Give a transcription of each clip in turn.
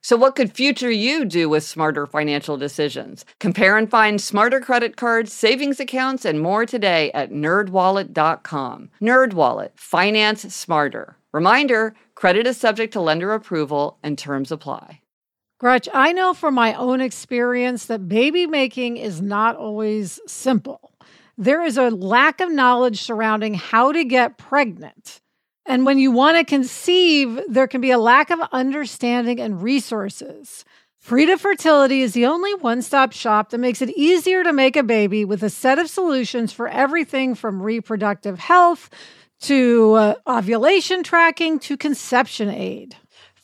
So, what could future you do with smarter financial decisions? Compare and find smarter credit cards, savings accounts, and more today at nerdwallet.com. Nerdwallet, finance smarter. Reminder credit is subject to lender approval and terms apply. Gretch, I know from my own experience that baby making is not always simple. There is a lack of knowledge surrounding how to get pregnant. And when you want to conceive, there can be a lack of understanding and resources. Frida Fertility is the only one stop shop that makes it easier to make a baby with a set of solutions for everything from reproductive health to uh, ovulation tracking to conception aid.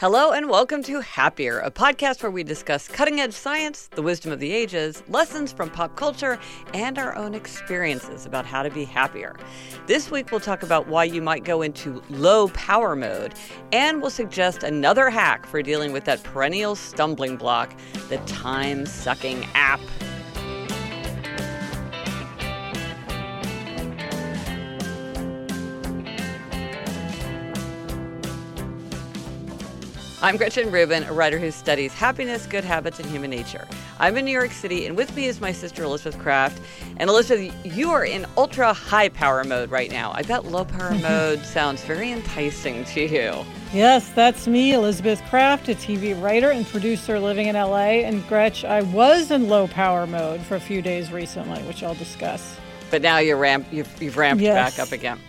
Hello and welcome to Happier, a podcast where we discuss cutting edge science, the wisdom of the ages, lessons from pop culture, and our own experiences about how to be happier. This week we'll talk about why you might go into low power mode, and we'll suggest another hack for dealing with that perennial stumbling block, the time sucking app. I'm Gretchen Rubin, a writer who studies happiness, good habits, and human nature. I'm in New York City, and with me is my sister Elizabeth Craft. And Elizabeth, you are in ultra high power mode right now. I bet low power mode sounds very enticing to you. Yes, that's me, Elizabeth Craft, a TV writer and producer living in LA. And Gretch, I was in low power mode for a few days recently, which I'll discuss. But now you're ramp, you've, you've ramped yes. back up again.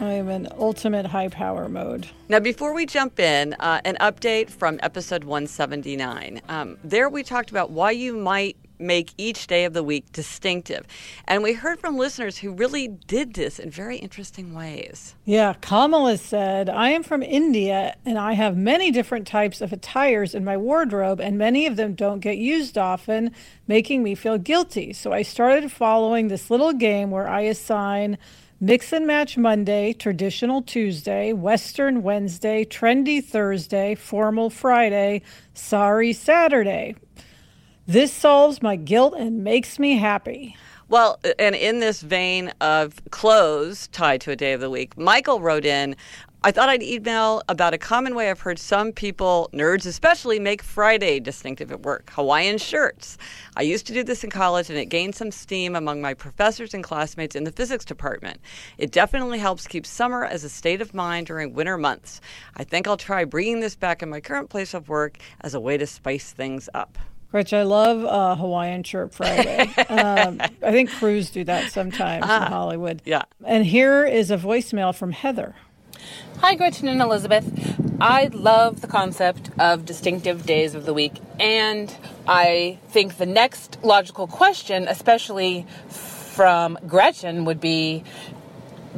I am in ultimate high power mode. Now, before we jump in, uh, an update from episode 179. Um, there we talked about why you might make each day of the week distinctive. And we heard from listeners who really did this in very interesting ways. Yeah, Kamala said, I am from India and I have many different types of attires in my wardrobe, and many of them don't get used often, making me feel guilty. So I started following this little game where I assign Mix and Match Monday, Traditional Tuesday, Western Wednesday, Trendy Thursday, Formal Friday, Sorry Saturday. This solves my guilt and makes me happy. Well, and in this vein of clothes tied to a day of the week, Michael wrote in I thought I'd email about a common way I've heard some people, nerds especially, make Friday distinctive at work Hawaiian shirts. I used to do this in college and it gained some steam among my professors and classmates in the physics department. It definitely helps keep summer as a state of mind during winter months. I think I'll try bringing this back in my current place of work as a way to spice things up. Gretch, I love uh, Hawaiian Shirt Friday. um, I think crews do that sometimes ah, in Hollywood. Yeah. And here is a voicemail from Heather. Hi, Gretchen and Elizabeth. I love the concept of distinctive days of the week, and I think the next logical question, especially from Gretchen, would be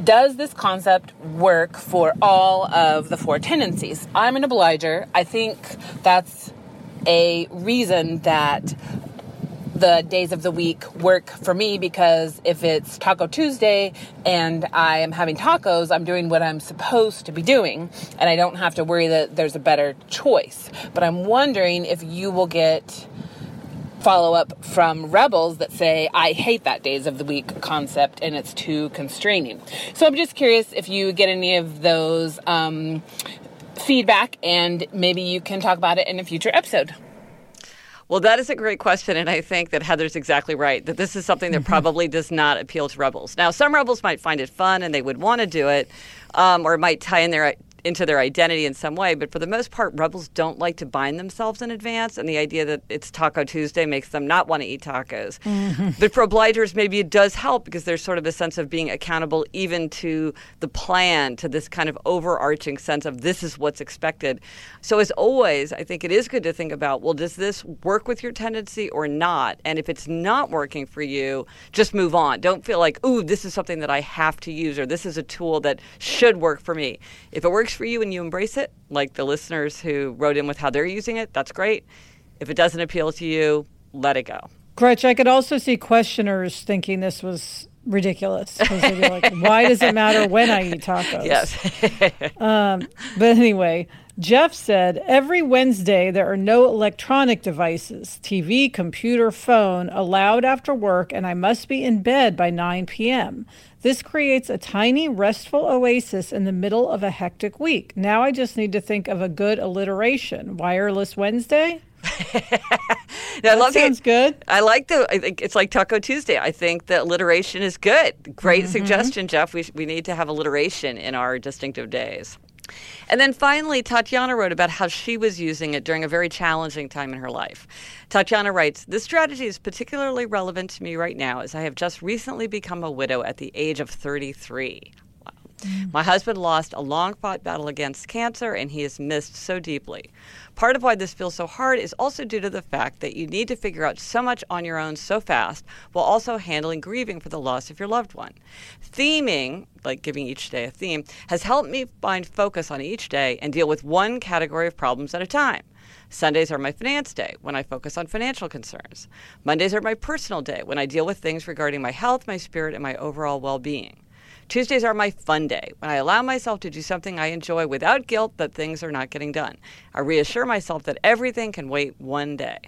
Does this concept work for all of the four tendencies? I'm an obliger. I think that's a reason that the days of the week work for me because if it's Taco Tuesday and I am having tacos, I'm doing what I'm supposed to be doing and I don't have to worry that there's a better choice. But I'm wondering if you will get follow up from rebels that say, I hate that days of the week concept and it's too constraining. So I'm just curious if you get any of those um, feedback and maybe you can talk about it in a future episode. Well, that is a great question. And I think that Heather's exactly right that this is something that mm-hmm. probably does not appeal to rebels. Now, some rebels might find it fun and they would want to do it, um, or it might tie in their into their identity in some way. But for the most part, rebels don't like to bind themselves in advance, and the idea that it's Taco Tuesday makes them not want to eat tacos. Mm-hmm. But for obligers, maybe it does help because there's sort of a sense of being accountable even to the plan, to this kind of overarching sense of this is what's expected. So, as always, I think it is good to think about well, does this work with your tendency or not? And if it's not working for you, just move on. Don't feel like, ooh, this is something that I have to use or this is a tool that should work for me. If it works for you and you embrace it, like the listeners who wrote in with how they're using it, that's great. If it doesn't appeal to you, let it go. Gretch, I could also see questioners thinking this was ridiculous. Like, Why does it matter when I eat tacos? Yes. um, but anyway, Jeff said every Wednesday there are no electronic devices, TV, computer, phone, allowed after work, and I must be in bed by 9 p.m. This creates a tiny, restful oasis in the middle of a hectic week. Now I just need to think of a good alliteration. Wireless Wednesday? I love sounds good. I like the. I think it's like Taco Tuesday. I think the alliteration is good. Great mm-hmm. suggestion, Jeff. We we need to have alliteration in our distinctive days. And then finally, Tatiana wrote about how she was using it during a very challenging time in her life. Tatiana writes This strategy is particularly relevant to me right now as I have just recently become a widow at the age of 33. Mm. My husband lost a long fought battle against cancer and he is missed so deeply. Part of why this feels so hard is also due to the fact that you need to figure out so much on your own so fast while also handling grieving for the loss of your loved one. Theming, like giving each day a theme, has helped me find focus on each day and deal with one category of problems at a time. Sundays are my finance day when I focus on financial concerns. Mondays are my personal day when I deal with things regarding my health, my spirit, and my overall well being. Tuesdays are my fun day when I allow myself to do something I enjoy without guilt that things are not getting done. I reassure myself that everything can wait one day.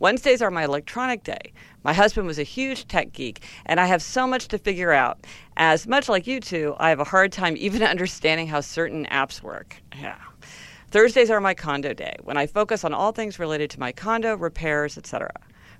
Wednesdays are my electronic day. My husband was a huge tech geek, and I have so much to figure out. As much like you two, I have a hard time even understanding how certain apps work. Yeah. Thursdays are my condo day, when I focus on all things related to my condo, repairs, etc.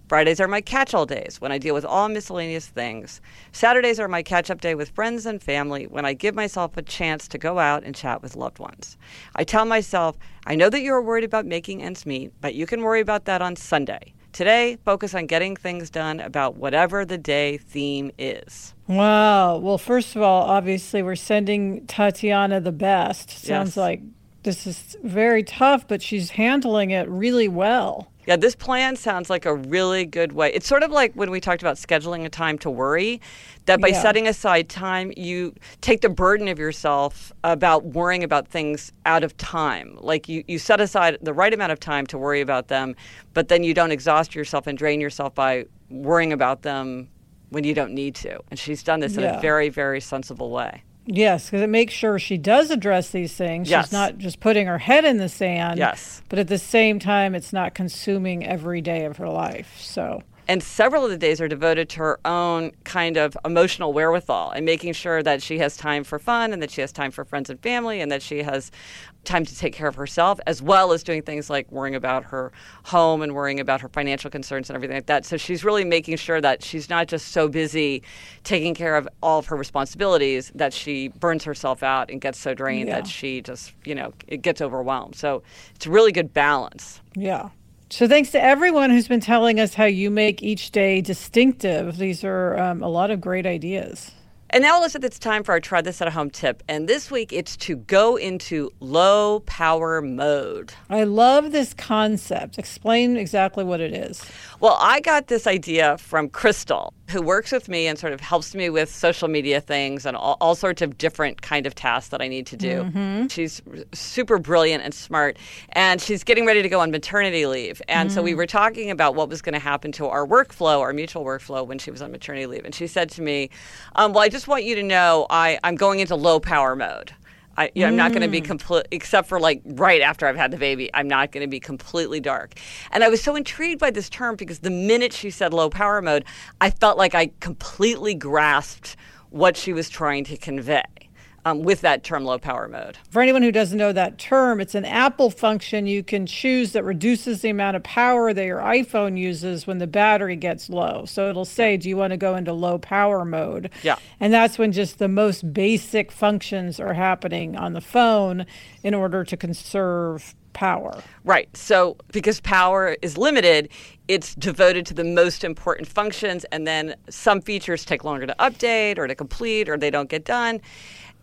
Fridays are my catch all days when I deal with all miscellaneous things. Saturdays are my catch up day with friends and family when I give myself a chance to go out and chat with loved ones. I tell myself, I know that you are worried about making ends meet, but you can worry about that on Sunday. Today, focus on getting things done about whatever the day theme is. Wow. Well, first of all, obviously, we're sending Tatiana the best. Sounds yes. like this is very tough, but she's handling it really well. Yeah, this plan sounds like a really good way. It's sort of like when we talked about scheduling a time to worry, that by yeah. setting aside time, you take the burden of yourself about worrying about things out of time. Like you, you set aside the right amount of time to worry about them, but then you don't exhaust yourself and drain yourself by worrying about them when you don't need to. And she's done this yeah. in a very, very sensible way. Yes, because it makes sure she does address these things. Yes. She's not just putting her head in the sand. Yes. But at the same time, it's not consuming every day of her life. So and several of the days are devoted to her own kind of emotional wherewithal and making sure that she has time for fun and that she has time for friends and family and that she has time to take care of herself as well as doing things like worrying about her home and worrying about her financial concerns and everything like that. So she's really making sure that she's not just so busy taking care of all of her responsibilities that she burns herself out and gets so drained yeah. that she just, you know, it gets overwhelmed. So it's a really good balance. Yeah. So, thanks to everyone who's been telling us how you make each day distinctive. These are um, a lot of great ideas. And now, Alyssa, it's time for our try this at home tip. And this week, it's to go into low power mode. I love this concept. Explain exactly what it is. Well, I got this idea from Crystal, who works with me and sort of helps me with social media things and all, all sorts of different kind of tasks that I need to do. Mm-hmm. She's super brilliant and smart, and she's getting ready to go on maternity leave. And mm. so we mm. were talking about what was going to happen to our workflow, our mutual workflow, when she was on maternity leave. And she said to me, um, "Well, I just want you to know I, I'm going into low power mode." I, you know, I'm not going to be mm. complete, except for like right after I've had the baby. I'm not going to be completely dark. And I was so intrigued by this term because the minute she said low power mode, I felt like I completely grasped what she was trying to convey. Um, with that term low power mode. For anyone who doesn't know that term, it's an Apple function you can choose that reduces the amount of power that your iPhone uses when the battery gets low. So it'll say, Do you want to go into low power mode? Yeah. And that's when just the most basic functions are happening on the phone in order to conserve power. Right. So, because power is limited, it's devoted to the most important functions, and then some features take longer to update or to complete or they don't get done.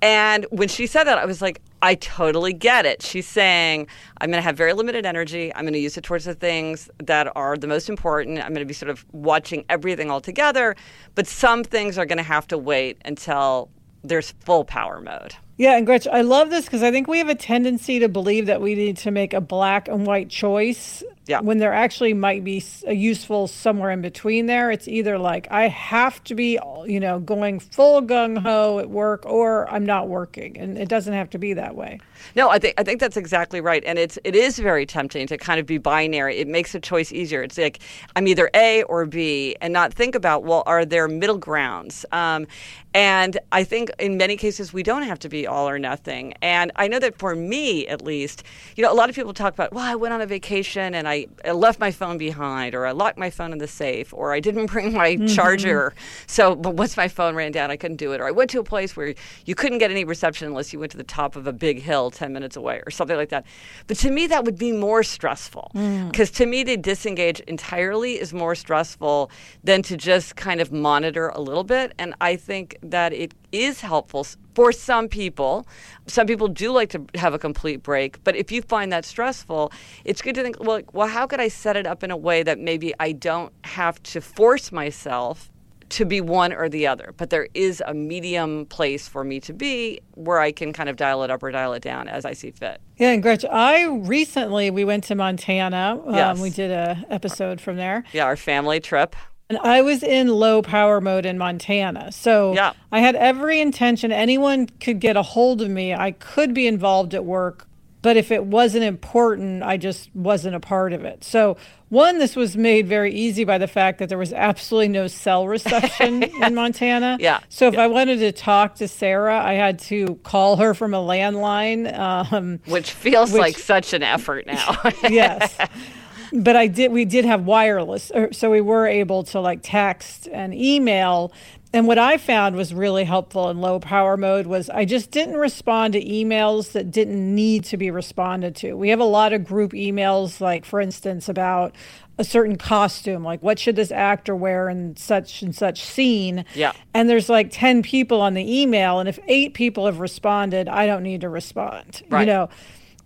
And when she said that, I was like, I totally get it. She's saying, I'm going to have very limited energy. I'm going to use it towards the things that are the most important. I'm going to be sort of watching everything all together. But some things are going to have to wait until there's full power mode. Yeah, and Gretchen, I love this because I think we have a tendency to believe that we need to make a black and white choice yeah. when there actually might be a useful somewhere in between there. It's either like I have to be, you know, going full gung ho at work, or I'm not working, and it doesn't have to be that way. No, I think I think that's exactly right, and it's it is very tempting to kind of be binary. It makes a choice easier. It's like I'm either A or B, and not think about well, are there middle grounds? Um, and I think in many cases we don't have to be all or nothing. And I know that for me, at least, you know, a lot of people talk about well, I went on a vacation and I, I left my phone behind, or I locked my phone in the safe, or I didn't bring my mm-hmm. charger. So, but once my phone ran down, I couldn't do it. Or I went to a place where you couldn't get any reception unless you went to the top of a big hill 10 minutes away or something like that. But to me, that would be more stressful because mm. to me, to disengage entirely is more stressful than to just kind of monitor a little bit. And I think that it is helpful for some people. Some people do like to have a complete break, but if you find that stressful, it's good to think, well, well, how could I set it up in a way that maybe I don't have to force myself to be one or the other, but there is a medium place for me to be where I can kind of dial it up or dial it down as I see fit. Yeah, and Gretchen, I recently we went to Montana. Um, yes. we did a episode from there. Yeah, our family trip. And I was in low power mode in Montana. So yeah. I had every intention anyone could get a hold of me. I could be involved at work but if it wasn't important, I just wasn't a part of it. So, one, this was made very easy by the fact that there was absolutely no cell reception yeah. in Montana. Yeah. So, if yeah. I wanted to talk to Sarah, I had to call her from a landline, um, which feels which, like such an effort now. yes. But I did. We did have wireless, er, so we were able to like text and email and what I found was really helpful in low power mode was I just didn't respond to emails that didn't need to be responded to. We have a lot of group emails, like, for instance, about a certain costume, like what should this actor wear in such and such scene. Yeah. And there's like 10 people on the email. And if eight people have responded, I don't need to respond. Right. You know,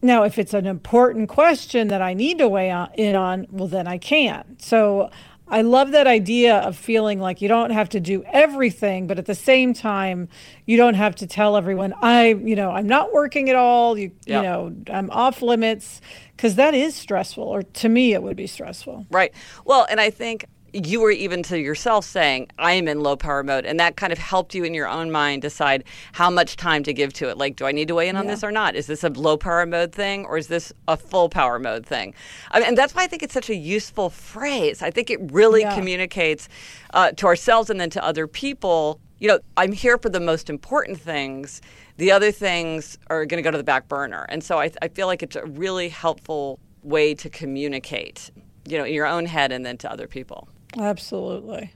now, if it's an important question that I need to weigh on, in on, well, then I can. So I love that idea of feeling like you don't have to do everything, but at the same time, you don't have to tell everyone, I, you know, I'm not working at all. You, yep. you know, I'm off limits because that is stressful, or to me, it would be stressful. Right. Well, and I think you were even to yourself saying, I am in low power mode. And that kind of helped you in your own mind decide how much time to give to it. Like, do I need to weigh in on yeah. this or not? Is this a low power mode thing or is this a full power mode thing? I mean, and that's why I think it's such a useful phrase. I think it really yeah. communicates uh, to ourselves and then to other people. You know, I'm here for the most important things. The other things are going to go to the back burner. And so I, I feel like it's a really helpful way to communicate, you know, in your own head and then to other people. Absolutely.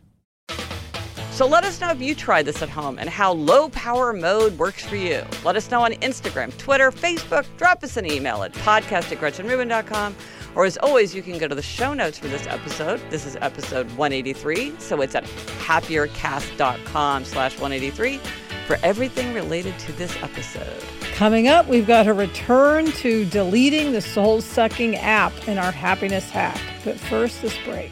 So let us know if you try this at home and how low power mode works for you. Let us know on Instagram, Twitter, Facebook. Drop us an email at podcast at GretchenRubin.com. Or as always, you can go to the show notes for this episode. This is episode 183. So it's at happiercast.com slash 183 for everything related to this episode. Coming up, we've got a return to deleting the soul sucking app in our happiness hack. But first, this break.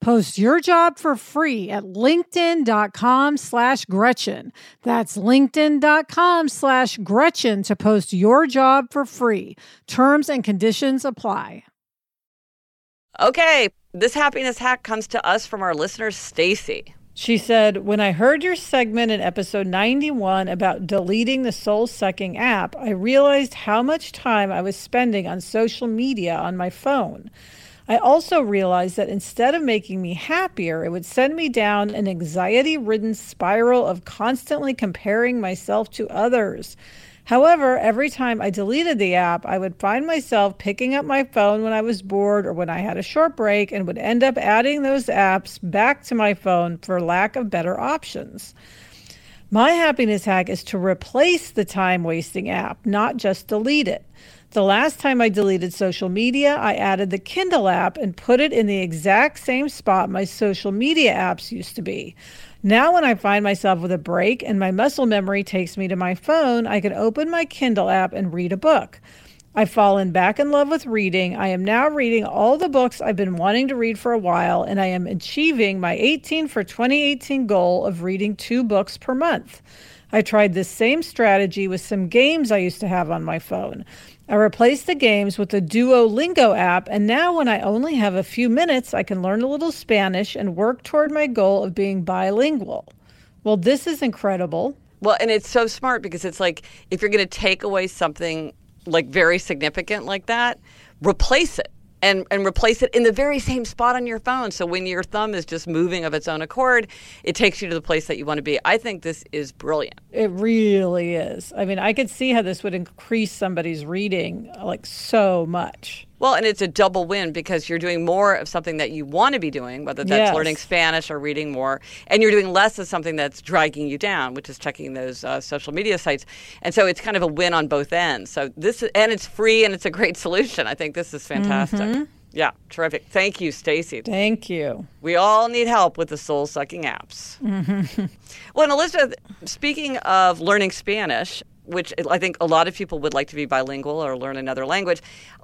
Post your job for free at linkedin.com slash Gretchen. That's linkedin.com slash Gretchen to post your job for free. Terms and conditions apply. Okay, this happiness hack comes to us from our listener, Stacy. She said, When I heard your segment in episode 91 about deleting the soul sucking app, I realized how much time I was spending on social media on my phone. I also realized that instead of making me happier, it would send me down an anxiety ridden spiral of constantly comparing myself to others. However, every time I deleted the app, I would find myself picking up my phone when I was bored or when I had a short break and would end up adding those apps back to my phone for lack of better options. My happiness hack is to replace the time wasting app, not just delete it. The last time I deleted social media, I added the Kindle app and put it in the exact same spot my social media apps used to be. Now, when I find myself with a break and my muscle memory takes me to my phone, I can open my Kindle app and read a book. I've fallen back in love with reading. I am now reading all the books I've been wanting to read for a while, and I am achieving my 18 for 2018 goal of reading two books per month. I tried this same strategy with some games I used to have on my phone. I replaced the games with the Duolingo app, and now when I only have a few minutes, I can learn a little Spanish and work toward my goal of being bilingual. Well, this is incredible. Well, and it's so smart because it's like if you're going to take away something like very significant like that, replace it and, and replace it in the very same spot on your phone. So when your thumb is just moving of its own accord, it takes you to the place that you want to be. I think this is brilliant. It really is. I mean, I could see how this would increase somebody's reading like so much. Well, and it's a double win because you're doing more of something that you want to be doing, whether that's yes. learning Spanish or reading more, and you're doing less of something that's dragging you down, which is checking those uh, social media sites. And so it's kind of a win on both ends. So this and it's free and it's a great solution. I think this is fantastic. Mm-hmm. Yeah, terrific. Thank you, Stacy. Thank you. We all need help with the soul sucking apps. Mm-hmm. Well, and Elizabeth, speaking of learning Spanish, which I think a lot of people would like to be bilingual or learn another language.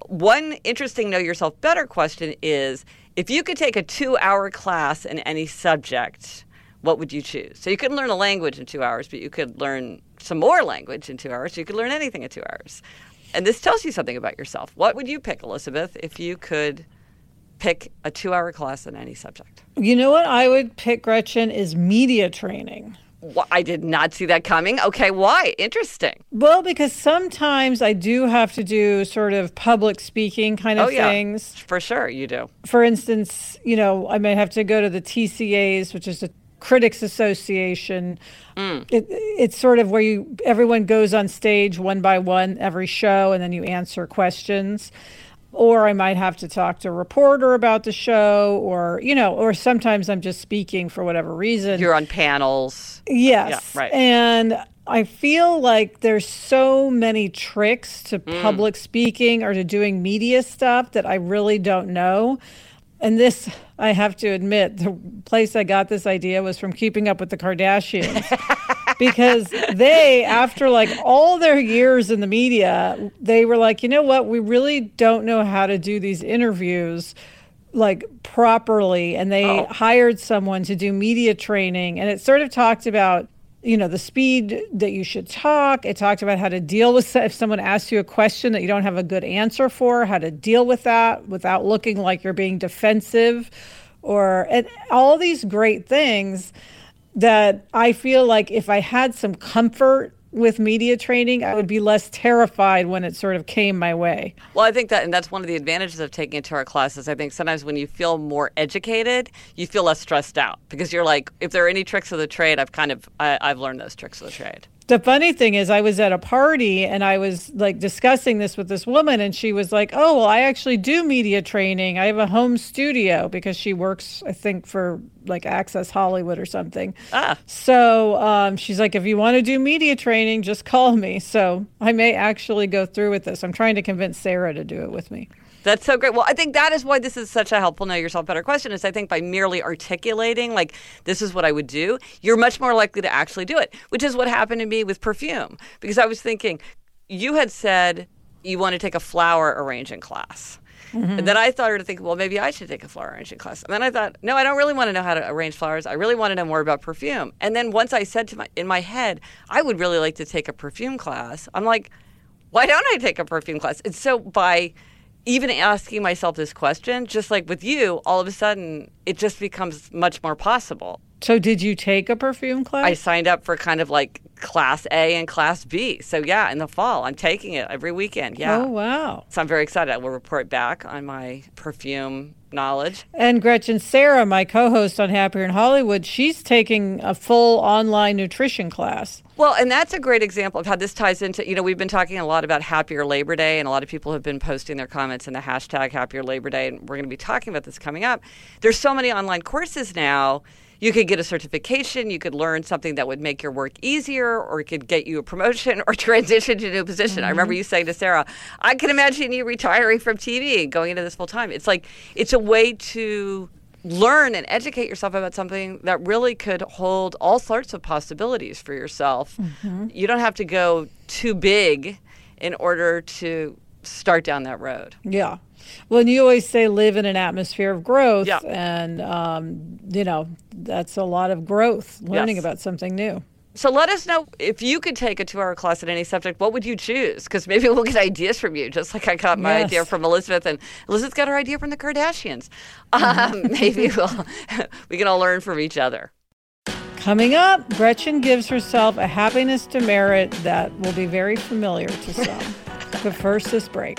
One interesting know yourself better question is if you could take a two hour class in any subject, what would you choose? So you couldn't learn a language in two hours, but you could learn some more language in two hours. You could learn anything in two hours. And this tells you something about yourself. What would you pick, Elizabeth, if you could pick a two hour class in any subject? You know what I would pick, Gretchen, is media training. I did not see that coming. Okay, why? Interesting. Well, because sometimes I do have to do sort of public speaking kind of oh, yeah. things. For sure, you do. For instance, you know, I may have to go to the TCAs, which is the Critics Association. Mm. It, it's sort of where you everyone goes on stage one by one every show, and then you answer questions or I might have to talk to a reporter about the show, or, you know, or sometimes I'm just speaking for whatever reason. You're on panels. Yes. Yeah, right. And I feel like there's so many tricks to mm. public speaking or to doing media stuff that I really don't know. And this, I have to admit, the place I got this idea was from Keeping Up with the Kardashians. because they, after like all their years in the media, they were like, you know what? We really don't know how to do these interviews like properly. And they oh. hired someone to do media training. And it sort of talked about you know the speed that you should talk. It talked about how to deal with if someone asks you a question that you don't have a good answer for how to deal with that without looking like you're being defensive or and all these great things that i feel like if i had some comfort with media training, I would be less terrified when it sort of came my way. Well, I think that, and that's one of the advantages of taking it to our classes. I think sometimes when you feel more educated, you feel less stressed out because you're like, if there are any tricks of the trade, I've kind of, I, I've learned those tricks of the trade the funny thing is i was at a party and i was like discussing this with this woman and she was like oh well i actually do media training. I have a home studio because she works i think for like access hollywood or something. Ah. so um, she's like if you want to do media training just call me. So i may actually go through with this. I'm trying to convince sarah to do it with me that's so great. Well, I think that is why this is such a helpful know yourself better question. Is I think by merely articulating like this is what I would do, you're much more likely to actually do it. Which is what happened to me with perfume because I was thinking, you had said you want to take a flower arranging class. Mm-hmm. And then I started to think, well, maybe I should take a flower arranging class. And then I thought, no, I don't really want to know how to arrange flowers. I really want to know more about perfume. And then once I said to my in my head, I would really like to take a perfume class. I'm like, why don't I take a perfume class? And so by even asking myself this question, just like with you, all of a sudden it just becomes much more possible. So, did you take a perfume class? I signed up for kind of like class A and class B. So, yeah, in the fall, I'm taking it every weekend. Yeah. Oh, wow. So, I'm very excited. I will report back on my perfume knowledge. And Gretchen Sarah, my co host on Happier in Hollywood, she's taking a full online nutrition class. Well, and that's a great example of how this ties into, you know, we've been talking a lot about Happier Labor Day, and a lot of people have been posting their comments in the hashtag Happier Labor Day, and we're going to be talking about this coming up. There's so many online courses now you could get a certification, you could learn something that would make your work easier, or it could get you a promotion or transition to a new position. Mm-hmm. I remember mm-hmm. you saying to Sarah, I can imagine you retiring from TV and going into this full time. It's like, it's a way to learn and educate yourself about something that really could hold all sorts of possibilities for yourself. Mm-hmm. You don't have to go too big in order to start down that road. Yeah. Well, and you always say live in an atmosphere of growth. Yeah. And, um, you know, that's a lot of growth, learning yes. about something new. So let us know if you could take a two hour class in any subject, what would you choose? Because maybe we'll get ideas from you, just like I got my yes. idea from Elizabeth, and Elizabeth got her idea from the Kardashians. Um, maybe we'll, we can all learn from each other. Coming up, Gretchen gives herself a happiness demerit that will be very familiar to some. but first, this break.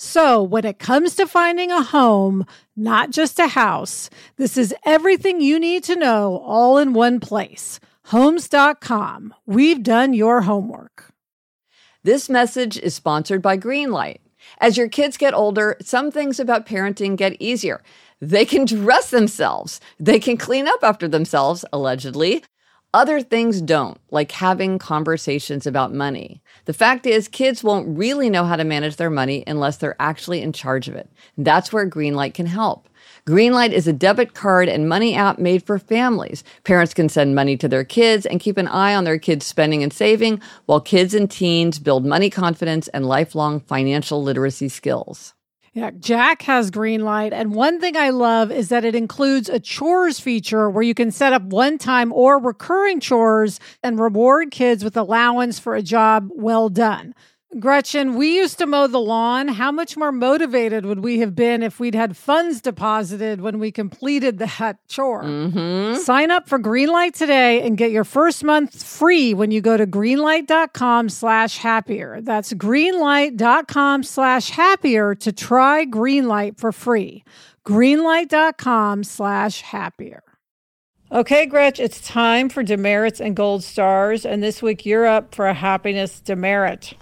So, when it comes to finding a home, not just a house, this is everything you need to know all in one place. Homes.com. We've done your homework. This message is sponsored by Greenlight. As your kids get older, some things about parenting get easier. They can dress themselves, they can clean up after themselves, allegedly. Other things don't, like having conversations about money. The fact is, kids won't really know how to manage their money unless they're actually in charge of it. That's where Greenlight can help. Greenlight is a debit card and money app made for families. Parents can send money to their kids and keep an eye on their kids' spending and saving, while kids and teens build money confidence and lifelong financial literacy skills. Yeah, Jack has Greenlight. And one thing I love is that it includes a chores feature where you can set up one time or recurring chores and reward kids with allowance for a job well done. Gretchen, we used to mow the lawn. How much more motivated would we have been if we'd had funds deposited when we completed that chore? Mm-hmm. Sign up for Greenlight today and get your first month free when you go to greenlight.com slash happier. That's greenlight.com slash happier to try Greenlight for free. Greenlight.com slash happier. Okay, Gretch, it's time for demerits and gold stars. And this week you're up for a happiness demerit.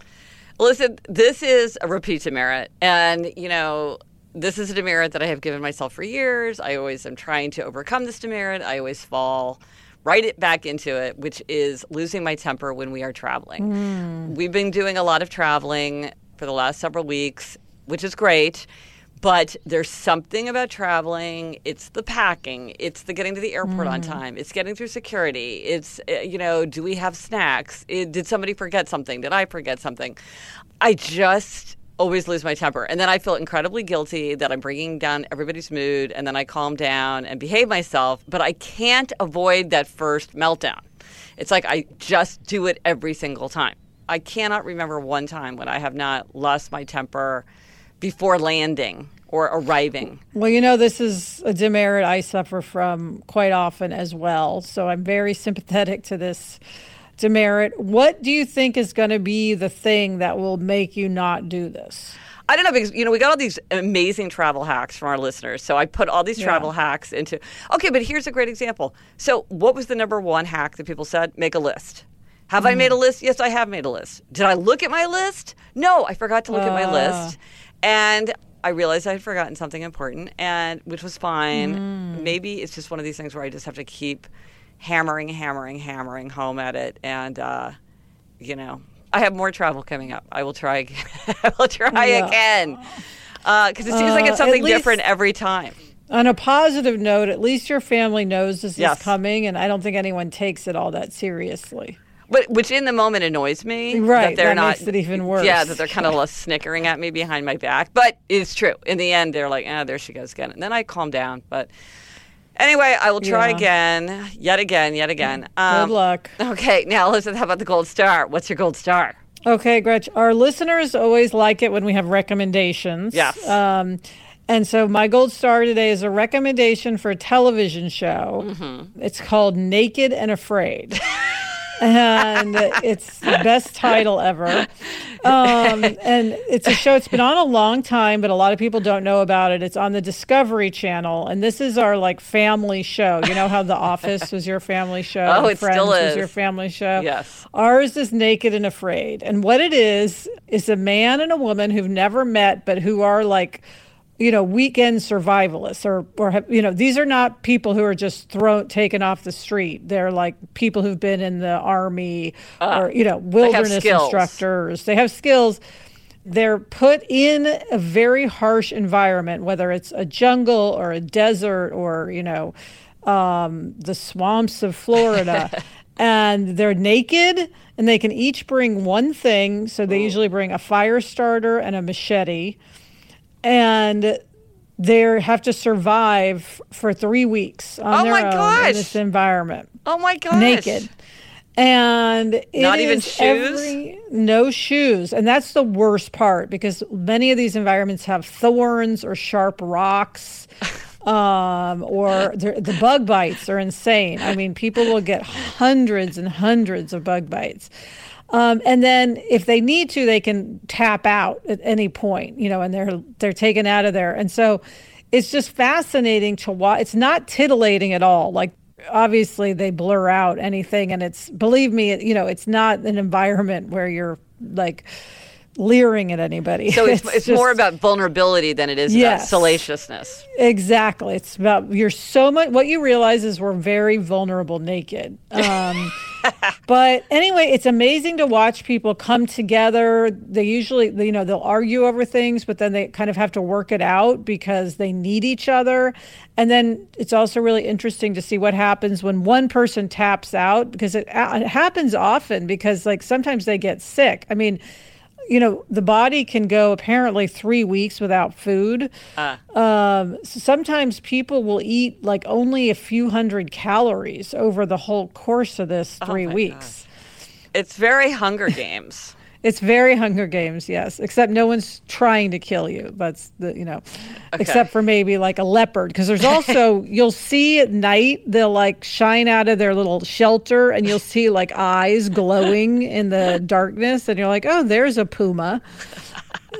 Listen, this is a repeat demerit. And, you know, this is a demerit that I have given myself for years. I always am trying to overcome this demerit. I always fall right it back into it, which is losing my temper when we are traveling. Mm. We've been doing a lot of traveling for the last several weeks, which is great. But there's something about traveling. It's the packing. It's the getting to the airport on time. It's getting through security. It's, uh, you know, do we have snacks? It, did somebody forget something? Did I forget something? I just always lose my temper. And then I feel incredibly guilty that I'm bringing down everybody's mood. And then I calm down and behave myself. But I can't avoid that first meltdown. It's like I just do it every single time. I cannot remember one time when I have not lost my temper before landing or arriving. Well, you know, this is a demerit I suffer from quite often as well. So I'm very sympathetic to this demerit. What do you think is going to be the thing that will make you not do this? I don't know because you know we got all these amazing travel hacks from our listeners. So I put all these travel hacks into. Okay, but here's a great example. So what was the number one hack that people said? Make a list. Have I mm-hmm. made a list? Yes, I have made a list. Did I look at my list? No, I forgot to look at my ah. list. And I realized I had forgotten something important and which was fine. Maybe it's just one of these things where I just have to keep hammering, hammering, hammering home at it and uh you know, I have more travel coming up. I will try again. I will try Yeah. again. Because it seems like Uh, it's something least- different every time. On a positive note, at least your family knows this Yes. is coming, and I don't think anyone takes it all that seriously. But which in the moment annoys me. Right, That they're that not. makes it even worse. Yeah, that they're kind of snickering at me behind my back. But it's true. In the end, they're like, ah, there she goes again. And then I calm down. But anyway, I will try Yeah. again, yet again, yet again. Um, Good luck. Okay, now listen. How about the gold star? What's your gold star? Okay, Gretch. Our listeners always like it when we have recommendations. Yes. Um, and so my gold star today is a recommendation for a television show. Mm-hmm. It's called Naked and Afraid. and it's the best title ever. Um, and it's a show, it's been on a long time, but a lot of people don't know about it. It's on the Discovery Channel. And this is our like family show. You know how The Office was your family show? Oh, it Friends still was is. your family show? Yes. Ours is Naked and Afraid. And what it is, is a man and a woman who've never met, but who are like, you know, weekend survivalists or, or have, you know, these are not people who are just thrown, taken off the street. They're like people who've been in the army or, you know, wilderness skills. instructors. They have skills. They're put in a very harsh environment, whether it's a jungle or a desert or, you know, um, the swamps of Florida. and they're naked and they can each bring one thing. So they usually bring a fire starter and a machete. And they have to survive for three weeks on Oh their my own gosh. in this environment Oh my gosh! naked. And Not even shoes? every- no shoes. And that's the worst part because many of these environments have thorns or sharp rocks. Um, or the the bug bites are insane. I mean, people will get hundreds and hundreds of bug bites. Um, and then if they need to, they can tap out at any point, you know, and they're they're taken out of there. And so it's just fascinating to watch. It's not titillating at all. Like obviously they blur out anything, and it's believe me, you know, it's not an environment where you're like leering at anybody. So it's, it's, more just- about vulnerability than it is Yes. about salaciousness. Exactly. It's about you're so much. What you realize is we're very vulnerable naked. Um, but anyway, it's amazing to watch people come together. They usually, you know, they'll argue over things, but then they kind of have to work it out because they need each other. And then it's also really interesting to see what happens when one person taps out because it, it happens often because, like, sometimes they get sick. I mean, you know, the body can go apparently three weeks without food. Uh. Um, so sometimes people will eat like only a few hundred calories over the whole course of this oh three oh weeks. God. It's very Hunger Games. It's very Hunger Games, yes. Except no one's trying to kill you. That's the you know, okay. except for maybe like a leopard. Because there's also you'll see at night they'll like shine out of their little shelter, and you'll see like eyes glowing in the darkness, and you're like, oh, there's a puma.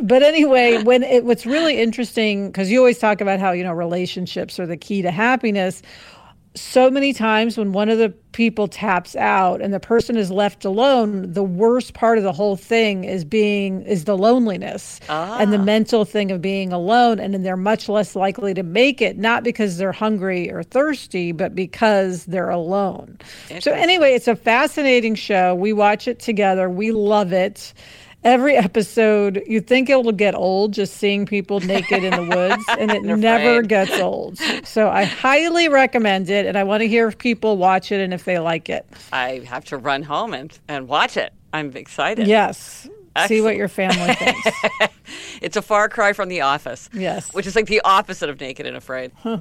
But anyway, when it what's really interesting because you always talk about how you know relationships are the key to happiness so many times when one of the people taps out and the person is left alone the worst part of the whole thing is being is the loneliness ah. and the mental thing of being alone. And then they're much less likely to make it not because they're hungry or thirsty but because they're alone. So anyway it's a fascinating show. We watch it together. We love it every episode you think it will get old just seeing people naked in the woods and it never gets old. So i highly recommend it and i want to hear if people watch it and if they like it. I have to run home and, and watch it. I'm excited. Yes. Excellent. see what your family thinks. It's a far cry from the office yes. which is like the opposite of naked and afraid. Huh.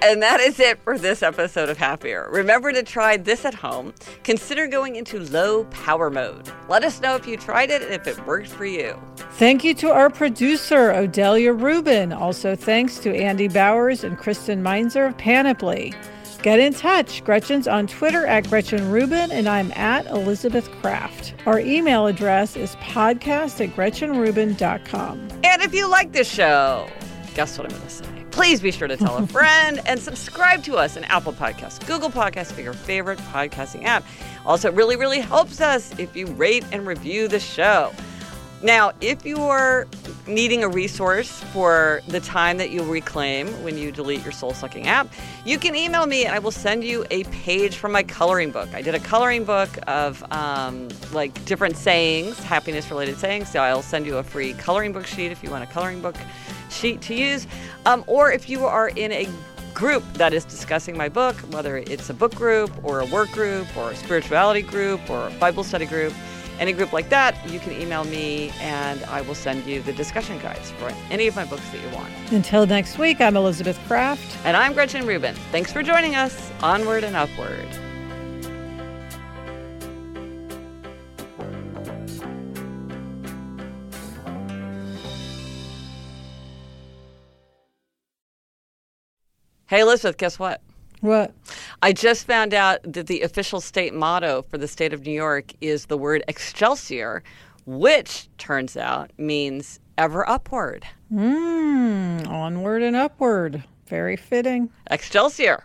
And that is it for this episode of Happier. Remember to try this at home. Consider going into low power mode. Let us know if you tried it and if it worked for you. Thank you to our producer, Odelia Rubin. Also, thanks to Andy Bowers and Kristen Meinzer of Panoply. Get in touch. Gretchen's on Twitter at Gretchen Rubin, and I'm at Elizabeth Craft. Our email address is podcast at GretchenRubin.com. And if you like this show, guess what I'm going to say? Please be sure to tell a friend and subscribe to us in Apple Podcasts, Google Podcasts, or your favorite podcasting app. Also, it really, really helps us if you rate and review the show. Now, if you are needing a resource for the time that you'll reclaim when you delete your soul sucking app, you can email me and I will send you a page from my coloring book. I did a coloring book of um, like different sayings, happiness related sayings. So I'll send you a free coloring book sheet if you want a coloring book sheet to use. Um, or if you are in a group that is discussing my book, whether it's a book group or a work group or a spirituality group or a Bible study group, any group like that, you can email me and I will send you the discussion guides for any of my books that you want. Until next week, I'm Elizabeth Craft. And I'm Gretchen Rubin. Thanks for joining us. Onward and upward. Hey, Elizabeth, guess what? What? I just found out that the official state motto for the state of New York is the word Excelsior, which turns out means ever upward. Mmm, onward and upward. Very fitting. Excelsior.